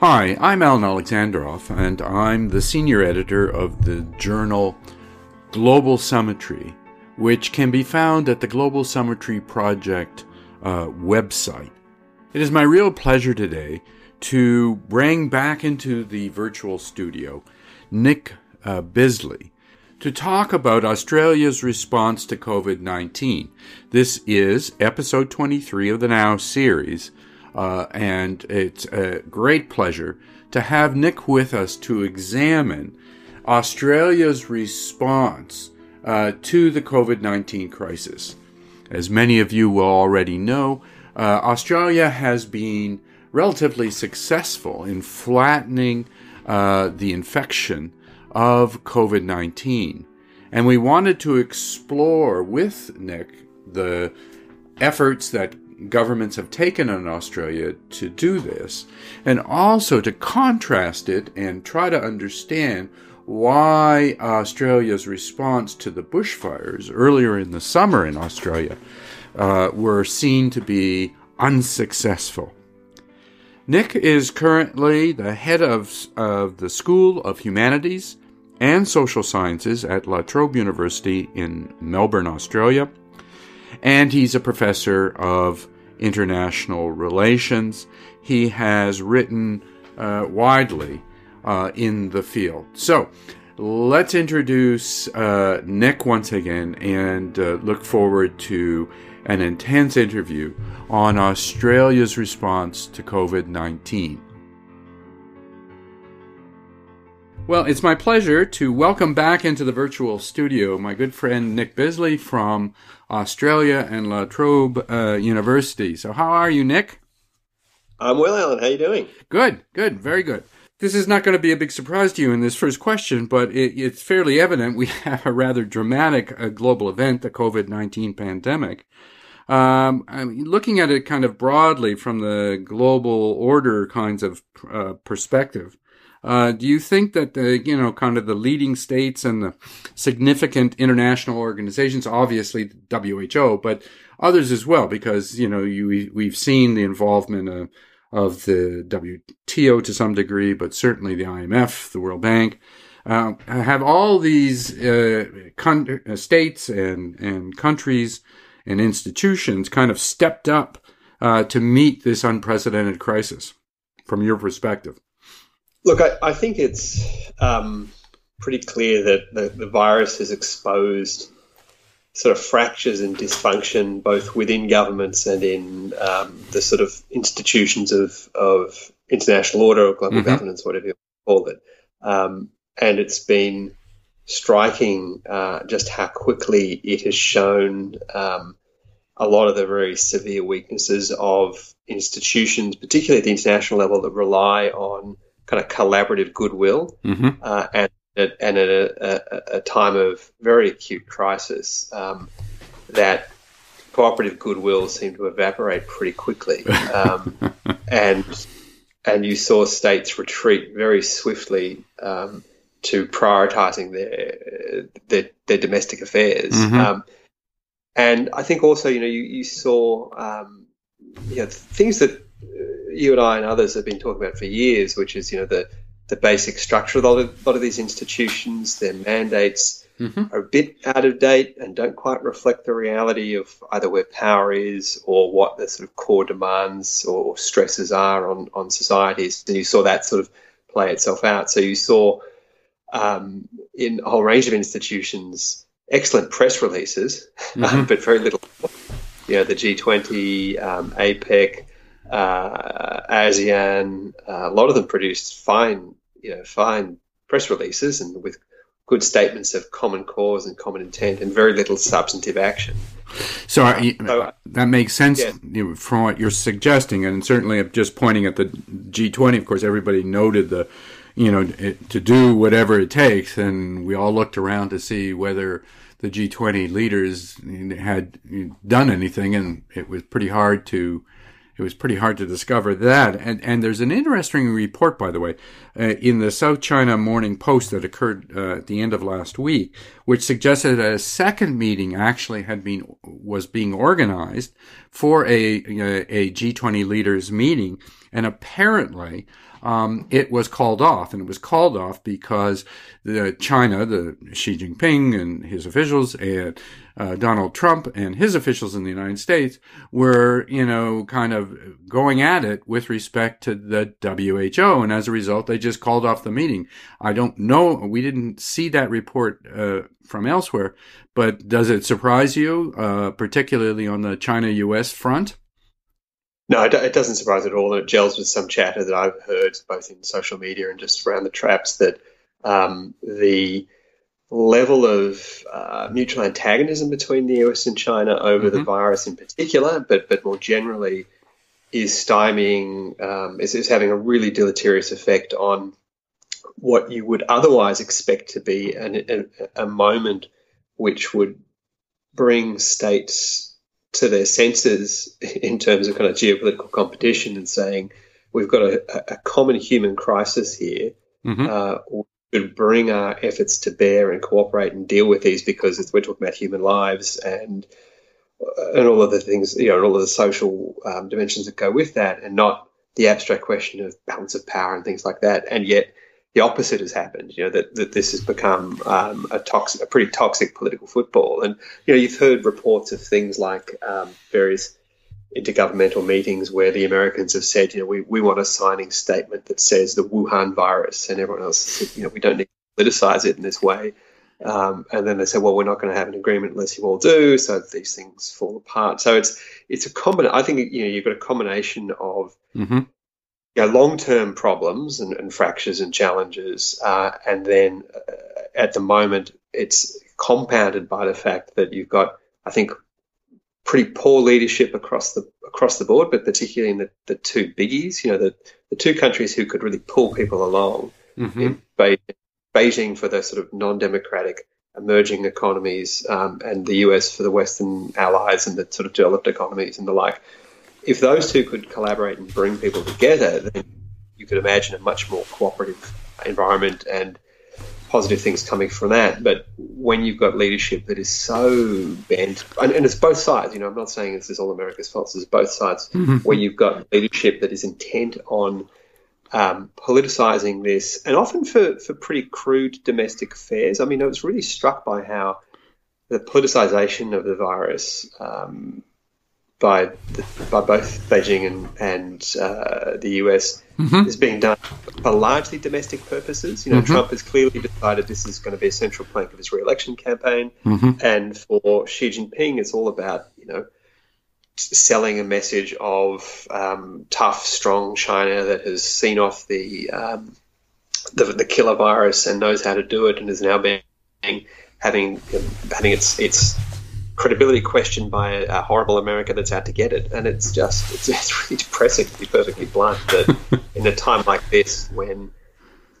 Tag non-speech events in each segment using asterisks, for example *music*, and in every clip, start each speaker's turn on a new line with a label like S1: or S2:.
S1: Hi, I'm Alan Alexandroff, and I'm the senior editor of the journal Global Summitry, which can be found at the Global Summitry Project uh, website. It is my real pleasure today to bring back into the virtual studio Nick uh, Bisley to talk about Australia's response to COVID 19. This is episode 23 of the Now series, uh, and it's a great pleasure to have Nick with us to examine Australia's response uh, to the COVID 19 crisis. As many of you will already know, uh, Australia has been relatively successful in flattening uh, the infection of COVID 19. And we wanted to explore with Nick the efforts that governments have taken in Australia to do this, and also to contrast it and try to understand why Australia's response to the bushfires earlier in the summer in Australia uh, were seen to be unsuccessful. Nick is currently the head of, of the School of Humanities and Social Sciences at La Trobe University in Melbourne, Australia, and he's a professor of international relations. He has written uh, widely uh, in the field. So, let's introduce uh, Nick once again and uh, look forward to an intense interview on Australia's response to COVID 19. Well, it's my pleasure to welcome back into the virtual studio my good friend Nick Bisley from Australia and La Trobe uh, University. So, how are you, Nick?
S2: I'm well, Alan. How are you doing?
S1: Good, good, very good. This is not going to be a big surprise to you in this first question, but it, it's fairly evident we *laughs* have a rather dramatic uh, global event, the COVID 19 pandemic. Um, I mean, looking at it kind of broadly from the global order kinds of uh, perspective, uh, do you think that the you know kind of the leading states and the significant international organizations, obviously WHO, but others as well, because you know you we've seen the involvement of, of the WTO to some degree, but certainly the IMF, the World Bank, uh, have all these uh, con- uh, states and and countries and institutions kind of stepped up uh, to meet this unprecedented crisis from your perspective?
S2: Look, I, I think it's um, pretty clear that the, the, virus has exposed sort of fractures and dysfunction both within governments and in um, the sort of institutions of, of international order or global mm-hmm. governance, whatever you call it. Um, and it's been striking uh, just how quickly it has shown um, a lot of the very severe weaknesses of institutions, particularly at the international level, that rely on kind of collaborative goodwill mm-hmm. uh, and, and at a, a, a, time of very acute crisis, um, that cooperative goodwill seemed to evaporate pretty quickly. Um, *laughs* and and you saw states retreat very swiftly um, to prioritizing their, their, their domestic affairs. Mm-hmm. Um, and I think also, you know, you, you saw um, you know, things that you and I and others have been talking about for years, which is, you know, the, the basic structure of a lot of, a lot of these institutions, their mandates mm-hmm. are a bit out of date and don't quite reflect the reality of either where power is or what the sort of core demands or stresses are on, on societies. And you saw that sort of play itself out. So you saw um, in a whole range of institutions excellent press releases, *laughs* mm-hmm. but very little. You know, the G20, um, APEC, uh, ASEAN, uh, a lot of them produced fine, you know, fine press releases and with good statements of common cause and common intent and very little substantive action.
S1: So, uh, so that makes sense yeah. you know, from what you're suggesting, and certainly just pointing at the G20. Of course, everybody noted the, you know, it, to do whatever it takes, and we all looked around to see whether the G20 leaders had done anything, and it was pretty hard to it was pretty hard to discover that. And, and there's an interesting report, by the way, uh, in the South China Morning Post that occurred uh, at the end of last week, which suggested that a second meeting actually had been, was being organized for a, a G20 leaders meeting. And apparently, um, it was called off, and it was called off because the China, the Xi Jinping and his officials, and uh, Donald Trump and his officials in the United States were, you know, kind of going at it with respect to the WHO, and as a result, they just called off the meeting. I don't know. We didn't see that report uh, from elsewhere, but does it surprise you, uh, particularly on the China-U.S. front?
S2: No, it doesn't surprise at all. And it gels with some chatter that I've heard both in social media and just around the traps that um, the level of uh, mutual antagonism between the US and China over mm-hmm. the virus in particular, but but more generally, is stymieing um, is, is having a really deleterious effect on what you would otherwise expect to be an, a, a moment which would bring states to their senses in terms of kind of geopolitical competition and saying we've got a, a common human crisis here. Mm-hmm. Uh, we should bring our efforts to bear and cooperate and deal with these because we're talking about human lives and uh, and all of the things, you know, and all of the social um, dimensions that go with that, and not the abstract question of balance of power and things like that. And yet, the opposite has happened. You know that, that this has become um, a toxic, a pretty toxic political football. And you know you've heard reports of things like um, various intergovernmental meetings where the Americans have said, you know, we, we want a signing statement that says the Wuhan virus, and everyone else said, you know, we don't need to politicize it in this way. Um, and then they said, well, we're not going to have an agreement unless you all do. So these things fall apart. So it's it's a common. I think you know you've got a combination of mm-hmm you know, long-term problems and, and, fractures and challenges, uh, and then uh, at the moment it's compounded by the fact that you've got, I think, pretty poor leadership across the across the board, but particularly in the, the two biggies. You know, the the two countries who could really pull people along mm-hmm. in Beijing for the sort of non-democratic emerging economies, um, and the US for the Western allies and the sort of developed economies and the like if those two could collaborate and bring people together, then you could imagine a much more cooperative environment and positive things coming from that. But when you've got leadership that is so bent, and, and it's both sides, you know, I'm not saying this is all America's fault, it's both sides, mm-hmm. where you've got leadership that is intent on um, politicizing this, and often for, for pretty crude domestic affairs. I mean, I was really struck by how the politicization of the virus um, by the, by both Beijing and and uh, the US mm-hmm. is being done for largely domestic purposes. You know, mm-hmm. Trump has clearly decided this is going to be a central plank of his re-election campaign, mm-hmm. and for Xi Jinping, it's all about you know selling a message of um, tough, strong China that has seen off the, um, the the killer virus and knows how to do it, and is now being having having its its credibility questioned by a, a, horrible America that's out to get it. And it's just, it's, *laughs* it's really depressing to be perfectly blunt that *laughs* in a time like this when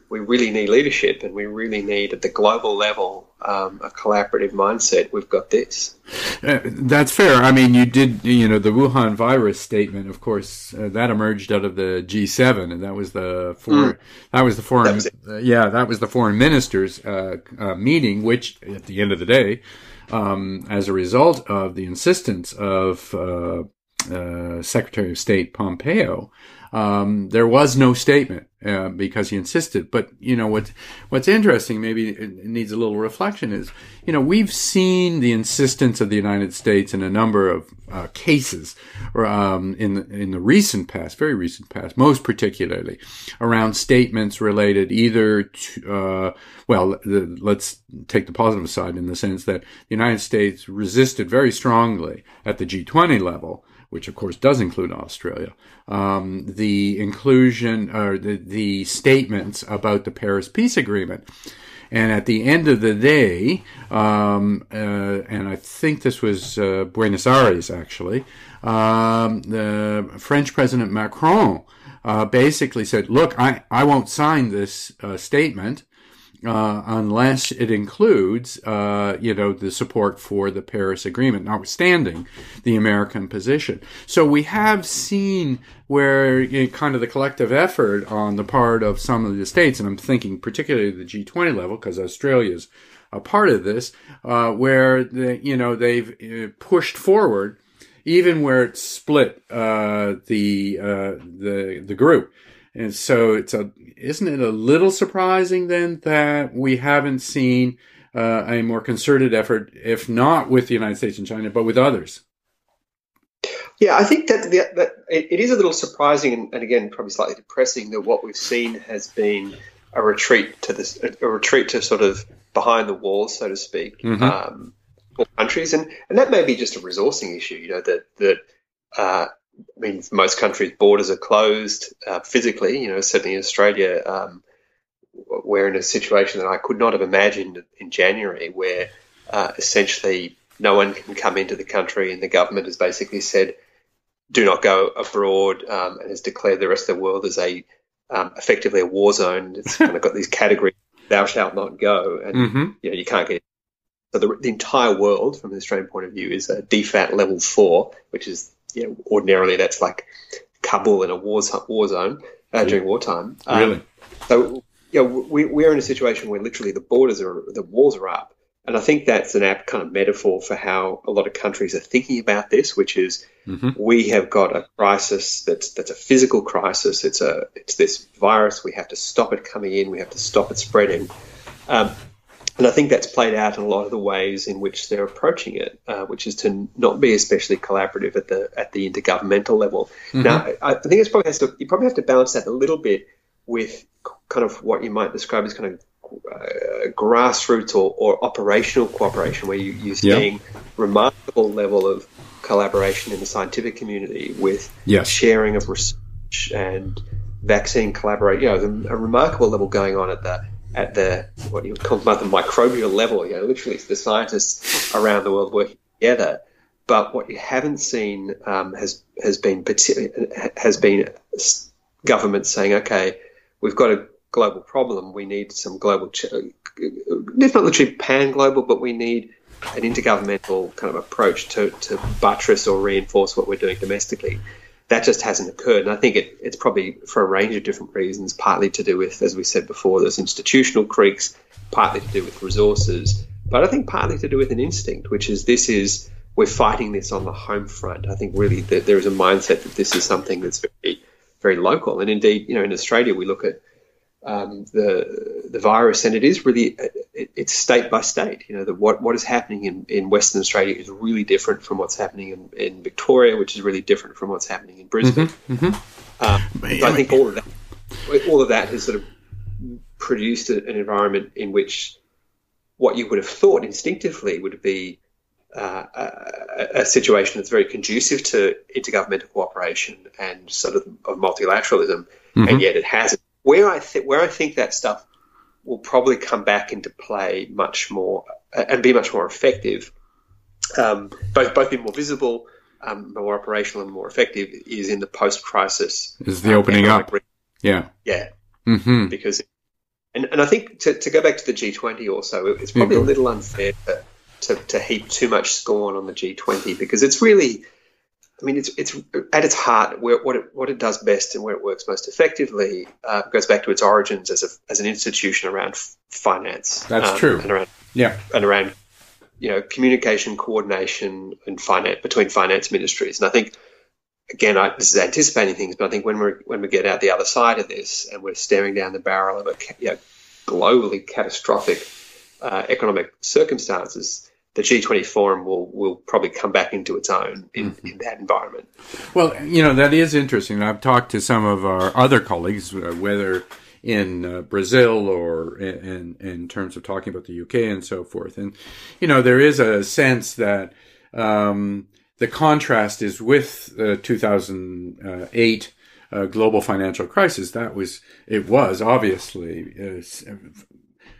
S2: we really need leadership and we really need at the global level um, a collaborative mindset. We've got this.
S1: Uh, that's fair. I mean, you did, you know, the Wuhan virus statement, of course, uh, that emerged out of the G7, and that was the foreign, mm. that was the foreign, that uh, yeah, that was the foreign ministers uh, uh, meeting, which at the end of the day um, as a result of the insistence of uh, uh, Secretary of State Pompeo, um, there was no statement uh, because he insisted. But you know what? What's interesting, maybe it needs a little reflection, is you know we've seen the insistence of the United States in a number of uh, cases, um, in the, in the recent past, very recent past, most particularly around statements related either to uh, well, the, let's take the positive side in the sense that the United States resisted very strongly at the G20 level which of course does include Australia, um, the inclusion or the, the statements about the Paris Peace Agreement. And at the end of the day, um, uh, and I think this was uh, Buenos Aires actually, um, the French President Macron uh, basically said, "Look, I, I won't sign this uh, statement." Uh, unless it includes, uh, you know, the support for the Paris Agreement, notwithstanding the American position. So we have seen where you know, kind of the collective effort on the part of some of the states, and I'm thinking particularly the G20 level, because Australia's a part of this, uh, where the, you know they've uh, pushed forward, even where it split uh, the uh, the the group. And so it's a, isn't it a little surprising then that we haven't seen uh, a more concerted effort, if not with the United States and China, but with others?
S2: Yeah, I think that, the, that it, it is a little surprising and, and, again probably slightly depressing that what we've seen has been a retreat to this, a retreat to sort of behind the walls, so to speak, mm-hmm. um, for countries, and and that may be just a resourcing issue. You know that that uh, I mean, most countries' borders are closed uh, physically. You know, certainly in Australia, um, we're in a situation that I could not have imagined in January, where uh, essentially no one can come into the country, and the government has basically said, "Do not go abroad," um, and has declared the rest of the world as a um, effectively a war zone. It's *laughs* kind of got these categories: "Thou shalt not go," and mm-hmm. you know you can't get. So the, the entire world, from an Australian point of view, is a DFAT level four, which is you know, ordinarily that's like Kabul in a war, war zone uh, during wartime.
S1: Um, really?
S2: So, you know, we, we're in a situation where literally the borders are, the walls are up. And I think that's an apt kind of metaphor for how a lot of countries are thinking about this, which is mm-hmm. we have got a crisis that's that's a physical crisis. It's a it's this virus. We have to stop it coming in. We have to stop it spreading. Um, and I think that's played out in a lot of the ways in which they're approaching it, uh, which is to not be especially collaborative at the at the intergovernmental level. Mm-hmm. Now, I, I, think it's probably has to you probably have to balance that a little bit with kind of what you might describe as kind of uh, grassroots or, or, operational cooperation, where you, you're seeing remarkable level of collaboration in the scientific community with
S1: yes.
S2: sharing of research and vaccine collaboration. You know, a remarkable level going on at the at the what you would call *laughs* the microbial level. You know, literally the scientists around the world working together. But what you haven't seen um, has has been has been governments saying, okay, we've got a global problem. We need some global, if not literally pan global, but we need an intergovernmental kind of approach to, to buttress or reinforce what we're doing domestically that just hasn't occurred. And I think it, it's probably for a range of different reasons, partly to do with, as we said before, those institutional creeks, partly to do with resources, but I think partly to do with an instinct, which is this is, we're fighting this on the home front. I think really that there is a mindset that this is something that's very, very local. And indeed, you know, in Australia, we look at um, the the virus, and it is really it, it's state by state. You know, that what what is happening in, in Western Australia is really different from what's happening in, in Victoria, which is really different from what's happening in Brisbane. Mm-hmm, mm-hmm. Um, so I think all of that all of that has sort of produced an environment in which what you would have thought instinctively would be uh, a, a, situation that's very conducive to intergovernmental cooperation and sort of, of multilateralism, mm-hmm. and yet it hasn't where I think where I think that stuff will probably come back into play much more uh, and be much more effective, um, both both be more visible, um, more operational, and more effective is in the post crisis.
S1: Is the um, opening up? Re-
S2: yeah, yeah, mm-hmm. because. And, and I think to, to go back to the G20 also, it's probably a little unfair to, to, to heap too much scorn on the G20 because it's really I mean, it's it's at its heart where, what it what it does best and where it works most effectively uh, goes back to its origins as a as an institution around finance.
S1: That's um, true.
S2: And around
S1: yeah,
S2: and around you know communication, coordination, and finance between finance ministries. And I think again, I, this is anticipating things, but I think when we when we get out the other side of this and we're staring down the barrel of a you know, globally catastrophic uh, economic circumstances the G20 forum will will probably come back into its own in, mm-hmm. in that environment.
S1: Well, you know that is interesting. I've talked to some of our other colleagues, uh, whether in uh, Brazil or in, in, in terms of talking about the UK and so forth, and you know there is a sense that um, the contrast is with the 2008 uh, global financial crisis. That was it was obviously uh,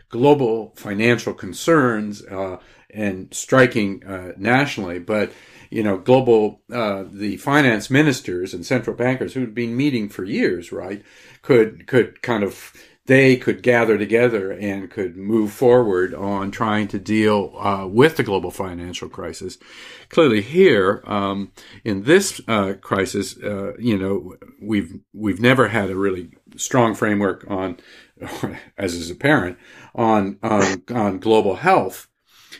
S1: global financial concerns uh, and striking uh, nationally, but you know, global uh, the finance ministers and central bankers who had been meeting for years, right, could could kind of they could gather together and could move forward on trying to deal uh, with the global financial crisis. Clearly, here um, in this uh, crisis, uh, you know, we've we've never had a really strong framework on, *laughs* as is apparent, on on, on global health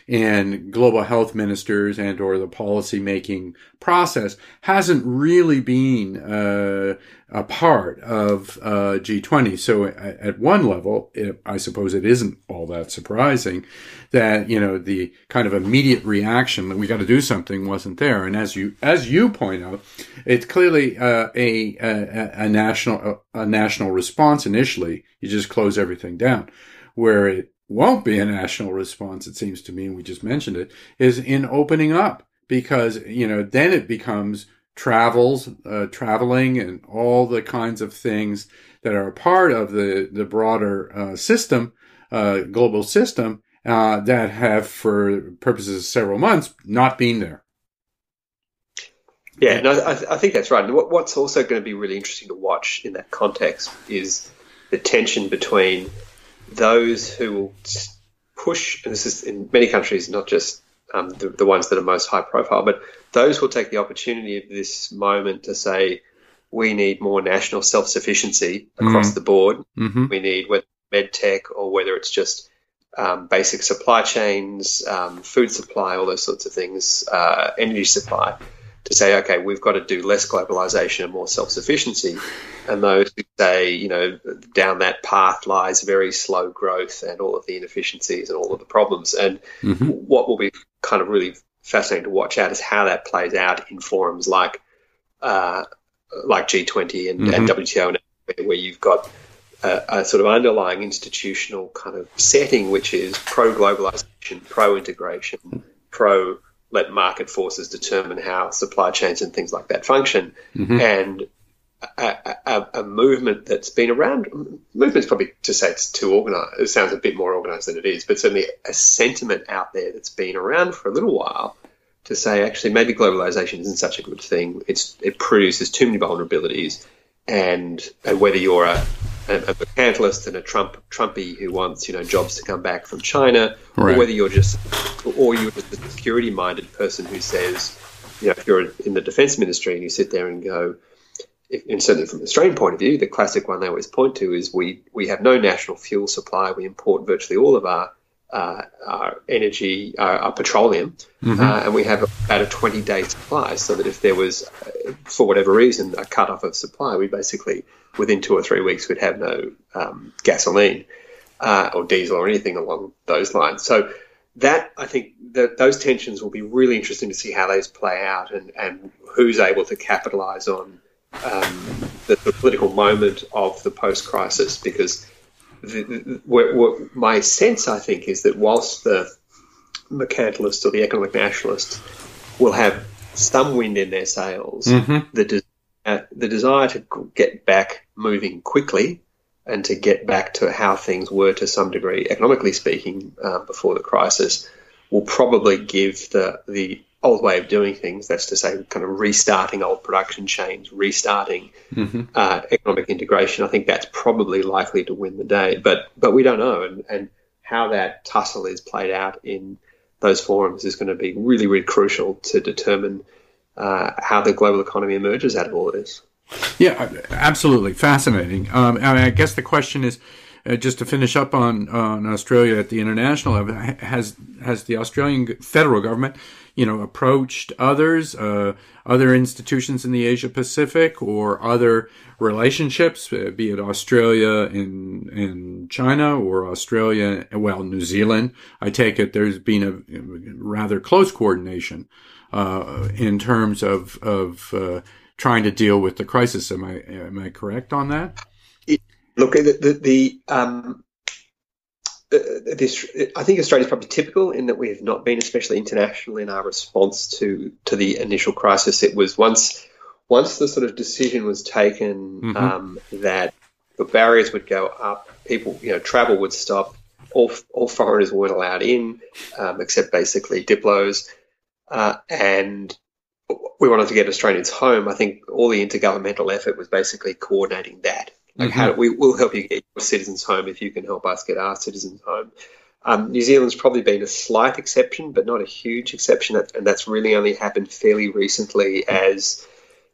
S1: and global health ministers and or the policy making process hasn't really been uh, a part of uh, G20. So at one level, it, I suppose it isn't all that surprising that you know the kind of immediate reaction that we got to do something wasn't there. And as you as you point out, it's clearly uh, a, a, a national a national response. Initially, you just close everything down, where it won't be a national response, it seems to me, and we just mentioned it, is in opening up because, you know, then it becomes travels, uh, traveling and all the kinds of things that are a part of the, the broader uh, system, uh, global system, uh, that have, for purposes of several months, not been there.
S2: Yeah, no, I, I think that's right. And what, what's also going to be really interesting to watch in that context is the tension between those who will push, and this is in many countries, not just um, the, the, ones that are most high profile, but those who will take the opportunity of this moment to say, we need more national self sufficiency across mm-hmm. the board. Mm-hmm. We need whether med tech or whether it's just um, basic supply chains, um, food supply, all those sorts of things, uh, energy supply to say, okay, we've got to do less globalization and more self sufficiency. And those who say, you know, down that path lies very slow growth and all of the inefficiencies and all of the problems. And mm-hmm. what will be kind of really fascinating to watch out is how that plays out in forums like uh, like G20 and, mm-hmm. and WTO, and where you've got a, a, sort of underlying institutional kind of setting, which is pro globalization, pro integration, pro let market forces determine how supply chains and things like that function. Mm-hmm. And a, a, a, movement that's been around, movement's probably to say it's too organized, it sounds a bit more organized than it is, but certainly a sentiment out there that's been around for a little while to say actually maybe globalization isn't such a good thing. It's, it produces too many vulnerabilities. And, and whether you're a, a, a mercantilist and a Trump Trumpy who wants you know jobs to come back from China, right. or whether you're just or you're just a security minded person who says, you know, if you're in the defense ministry and you sit there and go, if, and certainly from the Australian point of view, the classic one they always point to is we we have no national fuel supply. We import virtually all of our uh, our energy, our, our petroleum, mm-hmm. uh, and we have about a 20 day supply. So that if there was, uh, for whatever reason, a cut off of supply, we basically within two or three weeks we'd have no um, gasoline uh, or diesel or anything along those lines. So that I think that those tensions will be really interesting to see how those play out and, and who's able to capitalize on um, the, the, political moment of the post crisis because the, the, my sense I think is that whilst the mercantilists or the economic nationalists will have some wind in their sails, mm-hmm. the, uh, the desire to get back moving quickly and to get back to how things were to some degree, economically speaking, uh, before the crisis, will probably give the the old way of doing things. That's to say, kind of restarting old production chains, restarting mm-hmm. uh, economic integration. I think that's probably likely to win the day. But but we don't know, and, and how that tussle is played out in those forums is going to be really really crucial to determine uh, how the global economy emerges out of all of this.
S1: Yeah, absolutely fascinating. Um, I, mean, I guess the question is, uh, just to finish up on on Australia at the international level, has has the Australian federal government, you know, approached others, uh, other institutions in the Asia Pacific, or other relationships, uh, be it Australia and and China or Australia, well, New Zealand. I take it there's been a rather close coordination uh, in terms of of uh, trying to deal with the crisis. Am I am I correct on that?
S2: Look, the, the, the um, this, I think Australia is probably typical in that we have not been especially international in our response to to the initial crisis. It was once once the sort of decision was taken mm-hmm. um, that the barriers would go up, people, you know, travel would stop, all, all foreigners weren't allowed in, um, except basically diplos, uh, and we wanted to get Australians home. I think all the intergovernmental effort was basically coordinating that Like mm-hmm. how we will help you get your citizens home if you can help us get our citizens home. Um, New Zealand's probably been a slight exception, but not a huge exception, and that's really only happened fairly recently. As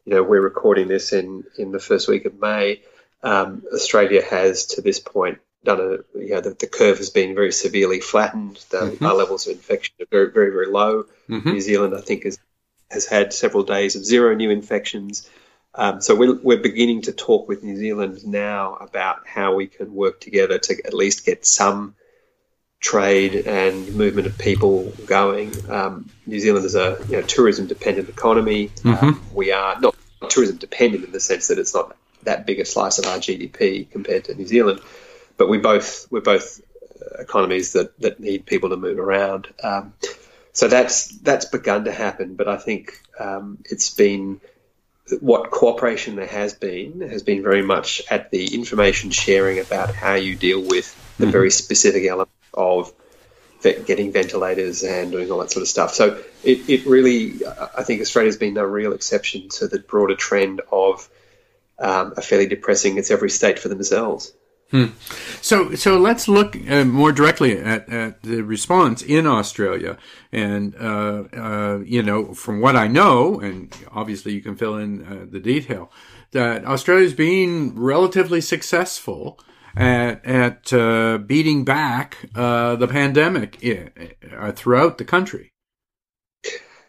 S2: you know, we're recording this in in the first week of May. Um, Australia has, to this point, done a you know the, the curve has been very severely flattened. The, mm-hmm. Our levels of infection are very very very low. Mm-hmm. New Zealand, I think, has has had several days of zero new infections. Um, so we're, we're beginning to talk with New Zealand now about how we can work together to at least get some trade and movement of people going. Um, New Zealand is a you know, tourism dependent economy. Mm-hmm. Um, we are not tourism dependent in the sense that it's not that big a slice of our GDP compared to New Zealand, but we both we're both economies that, that need people to move around. Um, so that's that's begun to happen, but I think um, it's been what cooperation there has been has been very much at the information sharing about how you deal with the mm-hmm. very specific element of getting ventilators and doing all that sort of stuff. So it, it really, I think Australia's been no real exception to the broader trend of um, a fairly depressing it's every state for themselves.
S1: Hmm. So, so let's look uh, more directly at, at the response in Australia. And, uh, uh, you know, from what I know, and obviously you can fill in uh, the detail, that Australia's been relatively successful at, at uh, beating back uh, the pandemic throughout the country.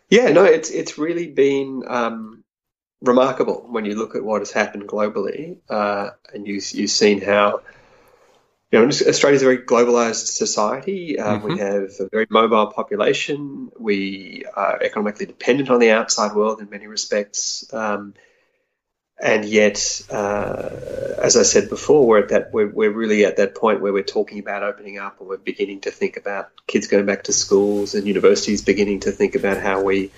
S2: Yeah, no, it's it's really been um, remarkable when you look at what has happened globally, uh, and you, you've seen how you know Australia's a very globalized society. Uh, mm-hmm. We have a very mobile population. We are economically dependent on the outside world in many respects. Um, and yet, uh, as I said before, we're at that we're, we're really at that point where we're talking about opening up, and we're beginning to think about kids going back to schools, and universities beginning to think about how we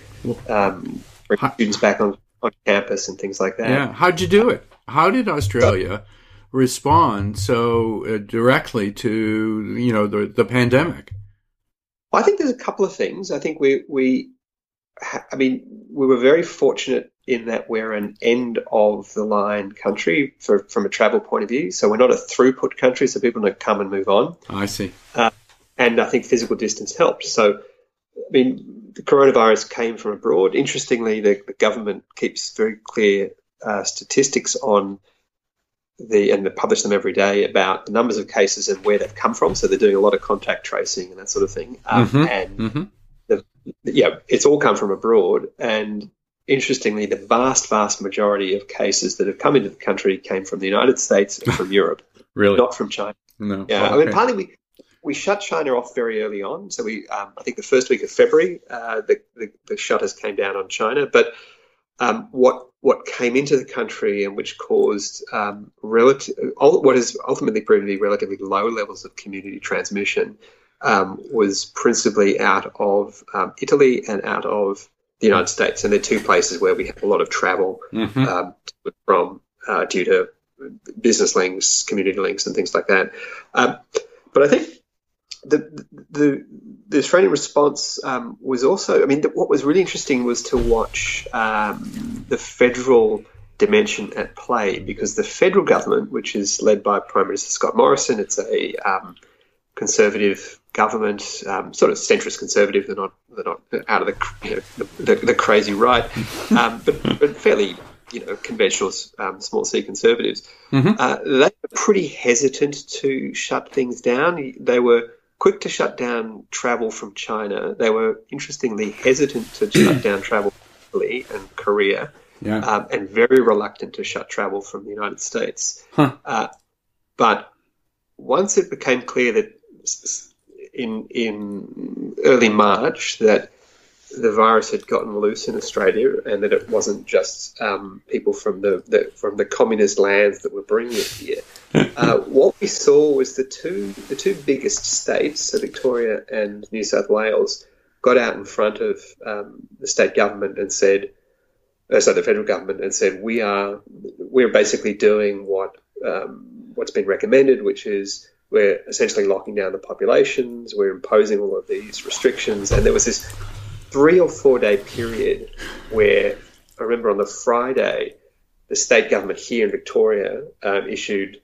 S2: um, bring students back on on campus and things like that.
S1: Yeah, how'd you do it? How did Australia respond so uh, directly to you know the the pandemic?
S2: I think there's a couple of things. I think we we, I mean, we were very fortunate in that we're an end of the line country for, from a travel point of view. So we're not a throughput country, so people don't come and move on.
S1: I see.
S2: Uh, and I think physical distance helped. So, I mean, the coronavirus came from abroad. Interestingly, the, the government keeps very clear uh, statistics on the and they publish them every day about the numbers of cases and where they've come from. So they're doing a lot of contact tracing and that sort of thing. Um, mm-hmm. And mm-hmm. The, yeah, it's all come from abroad. And interestingly, the vast, vast majority of cases that have come into the country came from the United States and from *laughs* Europe,
S1: really,
S2: not from China.
S1: No,
S2: yeah. Okay. I mean, partly we we shut China off very early on. So we, um, I think, the first week of February, uh, the, the, the shutters came down on China. But um, what what came into the country and which caused um, relative, what has ultimately proven to be relatively low levels of community transmission um, was principally out of um, Italy and out of the United States, and they're two places where we have a lot of travel mm-hmm. Um, from uh, due to business links, community links, and things like that. Um, but I think the, the, the Australian response um, was also, I mean, what was really interesting was to watch um, the federal dimension at play because the federal government, which is led by Prime Minister Scott Morrison, it's a um, conservative government, um, sort of centrist conservative. They're not they're not out of the you know, the, the, the, crazy right, *laughs* um, but, but fairly you know conventional um, small c conservatives. Mm-hmm. Uh, they were pretty hesitant to shut things down. They were quick to shut down travel from China. They were interestingly hesitant to shut *clears throat* down travel from Italy and Korea,
S1: yeah. um,
S2: and very reluctant to shut travel from the United States. Huh. Uh, but once it became clear that in in early March that the virus had gotten loose in Australia, and that it wasn't just um, people from the, the, from the communist lands that were bringing it here. *laughs* uh, what we saw was the two the two biggest states, so Victoria and New South Wales, got out in front of um, the state government and said, uh, so the federal government, and said, we are we're basically doing what um, what's been recommended, which is we're essentially locking down the populations, we're imposing all of these restrictions, and there was this three or four day period where I remember on the Friday, the state government here in Victoria um, issued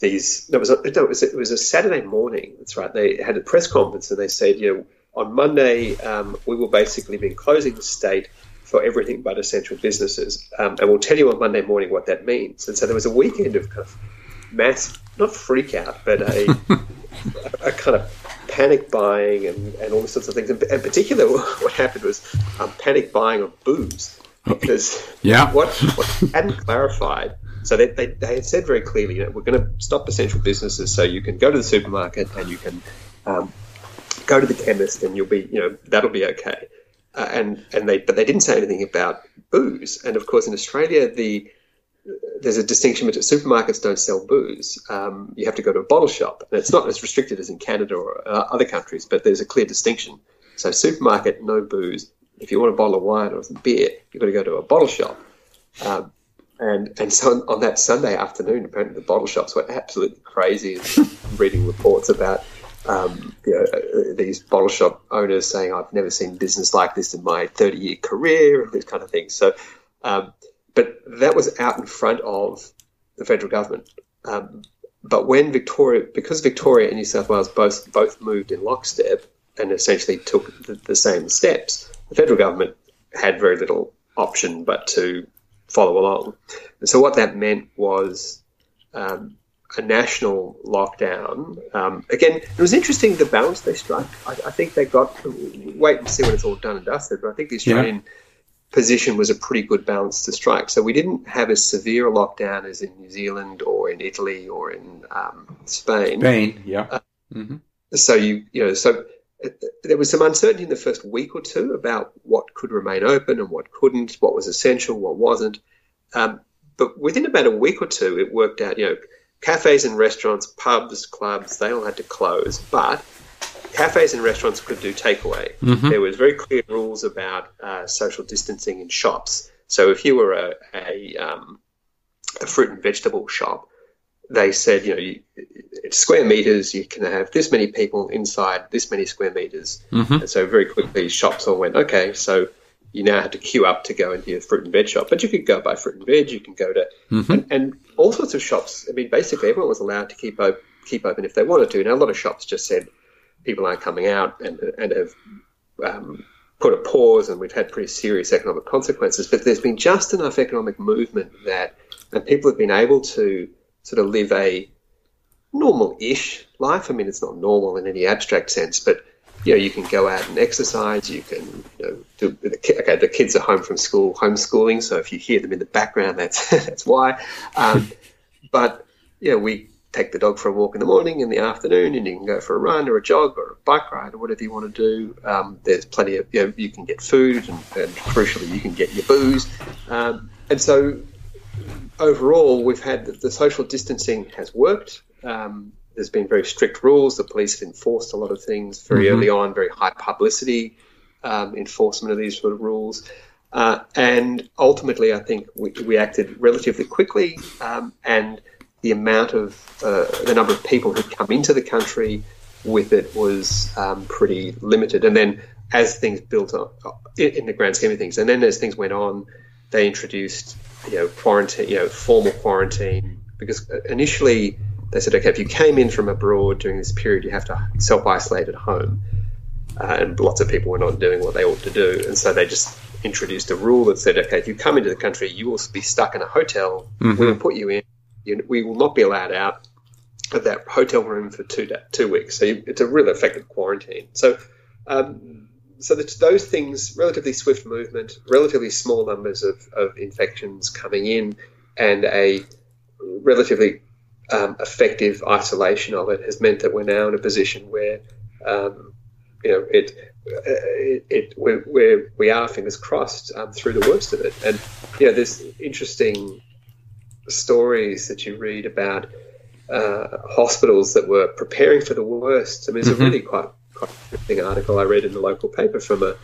S2: these. No, it was, a, no, it was, a, it was a Saturday morning. That's right. They had a press conference and they said, you know, on Monday um, we will basically be closing the state for everything but essential businesses, um, and we'll tell you on Monday morning what that means. And so there was a weekend of kind of mass, not freak out, but a, *laughs* a, a kind of panic buying and, and all sorts of things. And in particular, *laughs* what happened was um, panic buying of booze because *laughs*
S1: yeah.
S2: what, what hadn't clarified. So they, they, they, had said very clearly, you know, we're going to stop essential businesses so you can go to the supermarket and you can um, go to the chemist and you'll be, you know, that'll be okay. Uh, and and they but they didn't say anything about booze. And of course, in Australia, the there's a distinction between supermarkets don't sell booze. Um, you have to go to a bottle shop, and it's not as restricted as in Canada or uh, other countries, but there's a clear distinction. So supermarket, no booze. If you want a bottle of wine or beer, you've got to go to a bottle shop. Um, and and so on, on, that Sunday afternoon, apparently the bottle shops were absolutely crazy. *laughs* reading reports about um, you know, uh, these bottle shop owners saying, "I've never seen business like this in my 30 year career," and this kind of thing. So um, but that was out in front of the federal government. Um, but when Victoria, because Victoria and New South Wales both both moved in lockstep and essentially took the, the same steps, the federal government had very little option but to follow along. And so what that meant was um, a national lockdown. Um, again, it was interesting the balance they struck. I, I, think they got wait and see when it's all done and dusted. But I think the Australian. Yeah position was a pretty good balance to strike. So we didn't have as severe a lockdown as in New Zealand or in Italy or in um, Spain.
S1: Spain, yeah. Uh,
S2: mm-hmm. So you you know so uh, there was some uncertainty in the first week or two about what could remain open and what couldn't, what was essential, what wasn't. Um, but within about a week or two, it worked out. You know, cafes and restaurants, pubs, clubs, they all had to close, but cafes and restaurants could do takeaway. Mm-hmm. There was very clear rules about uh, social distancing in shops. So if you were a, a, um, a fruit and vegetable shop, they said, you know, you, it's square meters. You can have this many people inside this many square meters. Mm-hmm. And so very quickly, shops all went, okay, so you now had to queue up to go into your fruit and veg shop. But you could go buy fruit and veg. You can go to mm-hmm. and, and, all sorts of shops. I mean, basically, everyone was allowed to keep open, keep open if they wanted to. Now, a lot of shops just said, people aren't coming out and, and have um, put a pause, and we've had pretty serious economic consequences. But there's been just enough economic movement that and people have been able to sort of live a normal-ish life. I mean, it's not normal in any abstract sense, but you know, you can go out and exercise. You can, you know, do, okay, the kids are home from school, homeschooling. So if you hear them in the background, that's *laughs* that's why. Um, but know, we take the dog for a walk in the morning, in the afternoon, and you can go for a run or a jog or a bike ride or whatever you want to do. Um, there's plenty of, you know, you can get food and, and crucially, you can get your booze. Um, and so overall, we've had the, the social distancing has worked. Um, there's been very strict rules. The police have enforced a lot of things very mm-hmm. early on, very high publicity um, enforcement of these sort of rules. Uh, and ultimately, I think we, we acted relatively quickly um, and – the amount of uh, the number of people who come into the country with it was um, pretty limited. And then as things built up in the grand scheme of things, and then as things went on, they introduced you know quarantine, you know formal quarantine because initially they said, okay, if you came in from abroad during this period, you have to self isolate at home. Uh, and lots of people were not doing what they ought to do, and so they just introduced a rule that said, okay, if you come into the country, you will be stuck in a hotel. Mm-hmm. We will put you in you, we will not be allowed out of that hotel room for two two weeks. So you, it's a really effective quarantine. So, um, so those things, relatively swift movement, relatively small numbers of, of infections coming in, and a relatively um, effective isolation of it has meant that we're now in a position where, um, you know, it, it, it we're, we're, we are fingers crossed um, through the worst of it. And you know, there's interesting stories that you read about uh, hospitals that were preparing for the worst. I mean, it's mm-hmm. a really quite quite interesting article I read in the local paper from a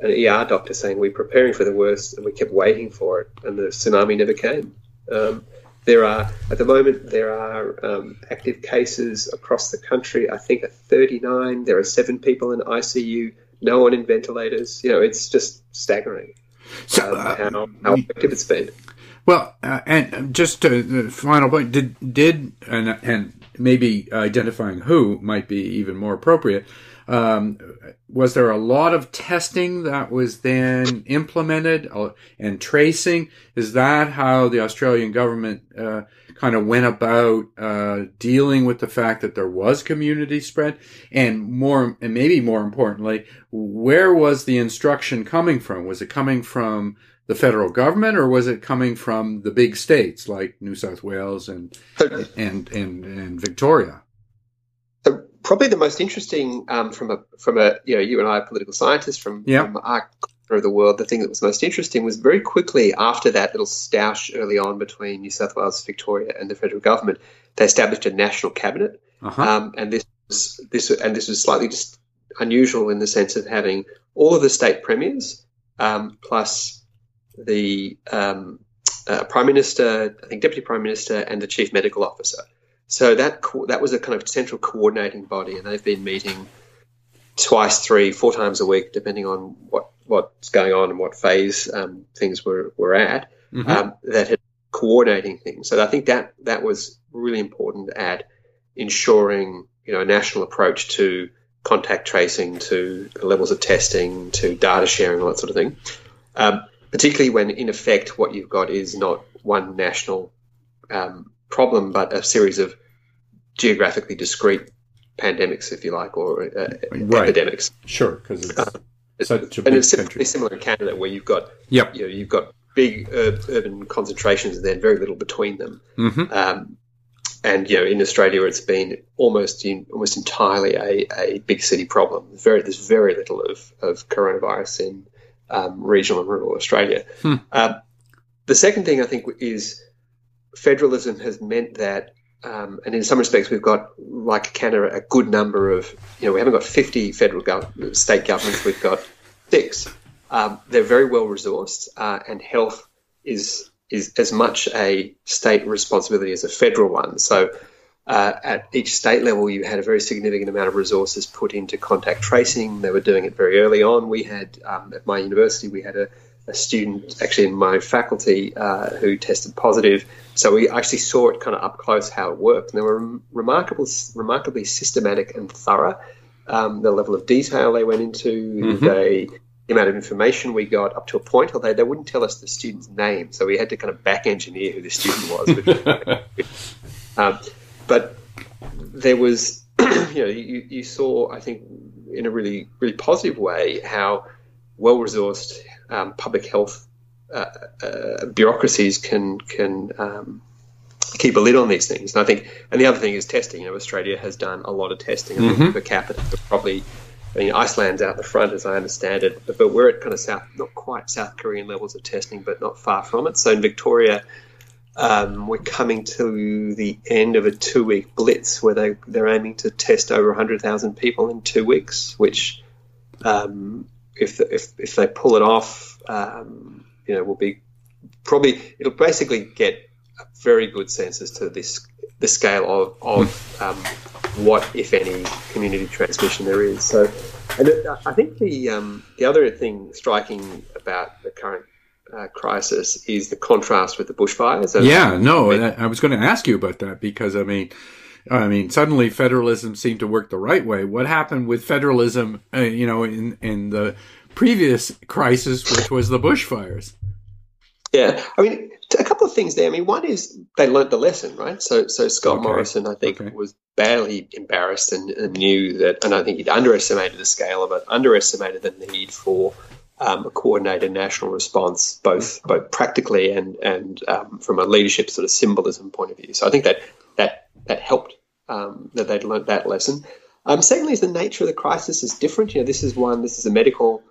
S2: an ER doctor saying we're preparing for the worst and we kept waiting for it, and the tsunami never came. Um, there are at the moment there are um, active cases across the country. I think at 39 there are seven people in ICU, no one in ventilators. You know, it's just staggering so, um, uh, how, how effective it's been.
S1: Well, uh, and just to, the final point, did did and, and maybe identifying who might be even more appropriate. Um, was there a lot of testing that was then implemented uh, and tracing? Is that how the Australian government uh, kind of went about uh, dealing with the fact that there was community spread? And more, and maybe more importantly, where was the instruction coming from? Was it coming from the federal government, or was it coming from the big states like New South Wales and and and, and Victoria?
S2: probably the most interesting um, from a from a you know you and I are political scientists from,
S1: yeah.
S2: from our corner of the world. The thing that was most interesting was very quickly after that little stoush early on between New South Wales, Victoria, and the federal government, they established a national cabinet,
S1: uh-huh.
S2: um, and this was this and this was slightly just unusual in the sense of having all of the state premiers um, plus the um, uh, prime minister, I think deputy prime minister, and the chief medical officer. So that co- that was a kind of central coordinating body, and they've been meeting twice, three, four times a week, depending on what what's going on and what phase um, things were were at. Mm-hmm. Um, that had coordinating things. So I think that that was really important at ensuring you know a national approach to contact tracing, to levels of testing, to data sharing, all that sort of thing. Um, particularly when, in effect, what you've got is not one national um, problem, but a series of geographically discrete pandemics, if you like, or uh, right. epidemics.
S1: Sure, because it's uh, such a
S2: and it's
S1: country.
S2: similar in Canada, where you've got
S1: yep.
S2: you know, you've got big ur- urban concentrations and then very little between them.
S1: Mm-hmm.
S2: Um, and you know, in Australia, it's been almost in, almost entirely a, a big city problem. There's very there's very little of, of coronavirus in um, regional and rural Australia.
S1: Hmm.
S2: Um, the second thing I think is federalism has meant that, um, and in some respects, we've got, like Canada, a good number of, you know, we haven't got 50 federal gov- state governments, we've got six. Um, they're very well resourced, uh, and health is is as much a state responsibility as a federal one. So, uh, at each state level, you had a very significant amount of resources put into contact tracing. They were doing it very early on. We had um, at my university, we had a a student actually in my faculty uh, who tested positive. So we actually saw it kind of up close how it worked. And they were remarkable, remarkably systematic and thorough. Um, the level of detail they went into, mm-hmm. they, the amount of information we got up to a point, although they wouldn't tell us the student's name. So we had to kind of back engineer who the student was. *laughs* *laughs* um, but there was, *clears throat* you know, you, you saw, I think, in a really, really positive way, how well resourced um, public health uh, uh, bureaucracies can can um, keep a lid on these things. And I think, and the other thing is testing. You know, Australia has done a lot of testing. Mm-hmm. per capita, but probably. I mean, Iceland's out the front, as I understand it, but, but we're at kind of south, not quite South Korean levels of testing, but not far from it. So in Victoria, um, we're coming to the end of a two-week blitz where they they're aiming to test over 100,000 people in two weeks, which um, if, if if they pull it off, um, you know, will be probably it'll basically get a very good sense as to this the scale of, of um, what, if any, community transmission there is. So, and it, I think the um, the other thing striking about the current uh, crisis is the contrast with the bushfires.
S1: Yeah, no, I was going to ask you about that because I mean, I mean, suddenly federalism seemed to work the right way. What happened with federalism, uh, you know, in, in the previous crisis, which was the bushfires?
S2: Yeah, I mean, a couple of things there. I mean, one is they learnt the lesson, right? So, so Scott okay. Morrison, I think, okay. was barely embarrassed and, and, knew that, and I think he'd underestimated the scale of it, underestimated the need for um, a coordinated national response, both both practically and and um, from a leadership sort of symbolism point of view. So, I think that that that helped um, that they'd learnt that lesson. Um, secondly, is the nature of the crisis is different. You know, this is one. This is a medical,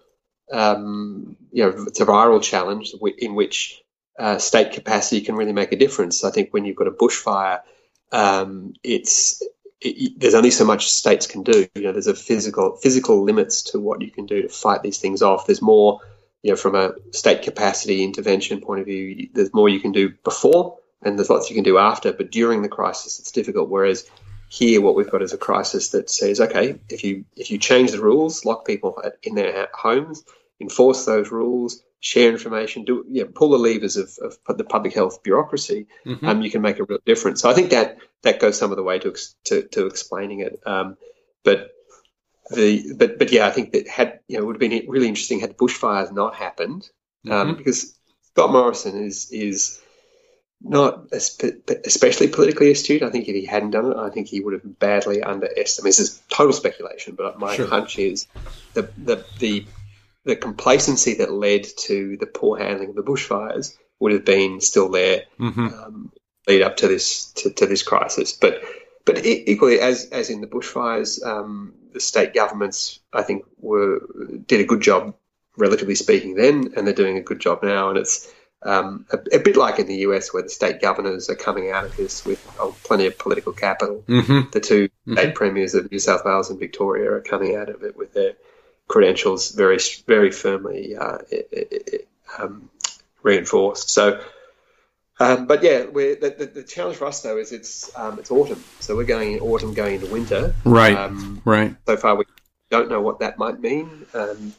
S2: um, you know, it's a viral challenge in which uh, state capacity can really make a difference. I think when you've got a bushfire, um, it's there's only so much states can do. You know, there's a physical physical limits to what you can do to fight these things off. There's more, you know, from a state capacity intervention point of view. There's more you can do before and there's lots you can do after. But during the crisis, it's difficult. Whereas here, what we've got is a crisis that says, okay, if you if you change the rules, lock people in their homes, enforce those rules, share information, do yeah, pull the levers of, of the public health bureaucracy, mm-hmm. um, you can make a real difference. So I think that that goes some of the way to to, to explaining it. Um, but the but but yeah, I think that had you know it would have been really interesting had bushfires not happened um, mm-hmm. because Scott Morrison is is not especially politically astute. I think if he hadn't done it, I think he would have badly underestimated. This is total speculation, but my sure. hunch is the the the the complacency that led to the poor handling of the bushfires would have been still there mm-hmm. um, lead up to this to, to, this crisis. But but equally, as as in the bushfires, um, the state governments I think were did a good job, relatively speaking, then, and they're doing a good job now. And it's um, a, a, bit like in the US, where the state governors are coming out of this with oh, plenty of political capital. Mm-hmm. The 2 mm-hmm. state premiers of New South Wales and Victoria are coming out of it with their credentials very very firmly uh, um, reinforced. So, um, but yeah, the, the, the, challenge for us though is it's um, it's autumn, so we're going in autumn, going into winter.
S1: Right. Um, right.
S2: So far, we don't know what that might mean. Um,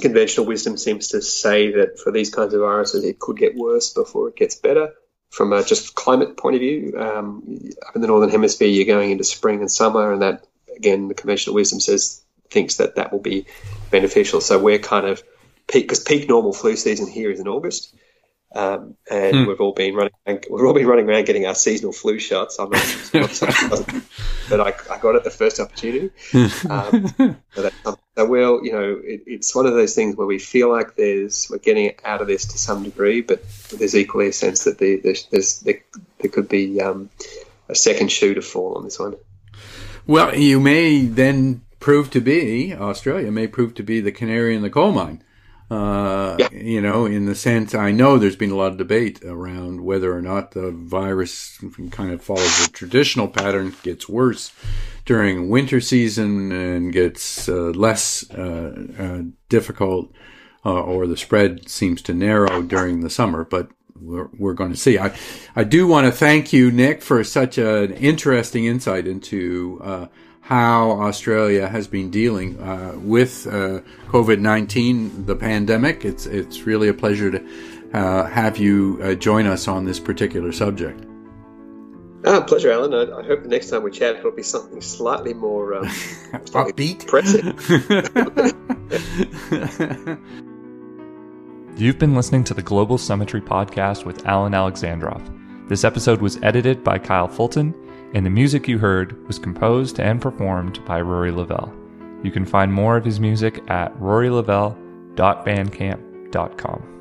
S2: conventional wisdom seems to say that for these kinds of viruses, it could get worse before it gets better. From a just climate point of view, um, up in the northern hemisphere, you're going into spring and summer, and that again, the conventional wisdom says thinks that that will be beneficial. So we're kind of peak because peak normal flu season here is in August. Um, and hmm. we've all been running. We've all been running around getting our seasonal flu shots. I'm not, *laughs* but I, I, got it the first opportunity. Um, *laughs* so, that, so we'll, you know, it, it's one of those things where we feel like there's we're getting out of this to some degree, but there's equally a sense that the, there's, there's, there, there could be um, a second shoe to fall on this one.
S1: Well, you may then prove to be Australia may prove to be the canary in the coal mine. Uh, yeah. You know, in the sense, I know there's been a lot of debate around whether or not the virus kind of follows a traditional pattern, gets worse during winter season and gets uh, less uh, uh difficult, uh, or the spread seems to narrow during the summer. But we're, we're going to see. I, I do want to thank you, Nick, for such an interesting insight into uh, how Australia has been dealing uh, with uh, COVID nineteen, the pandemic. It's it's really a pleasure to uh, have you uh, join us on this particular subject.
S2: Ah, pleasure, Alan. I, I, hope the next time we chat it'll be something slightly more um, *laughs*
S1: upbeat. *laughs* *laughs*
S3: You've been listening to the Global Summitry podcast with Alan Alexandroff. This episode was edited by Kyle Fulton and the music you heard was composed and performed by Rory Lavelle. You can find more of his music at rorylavelle.bandcamp.com.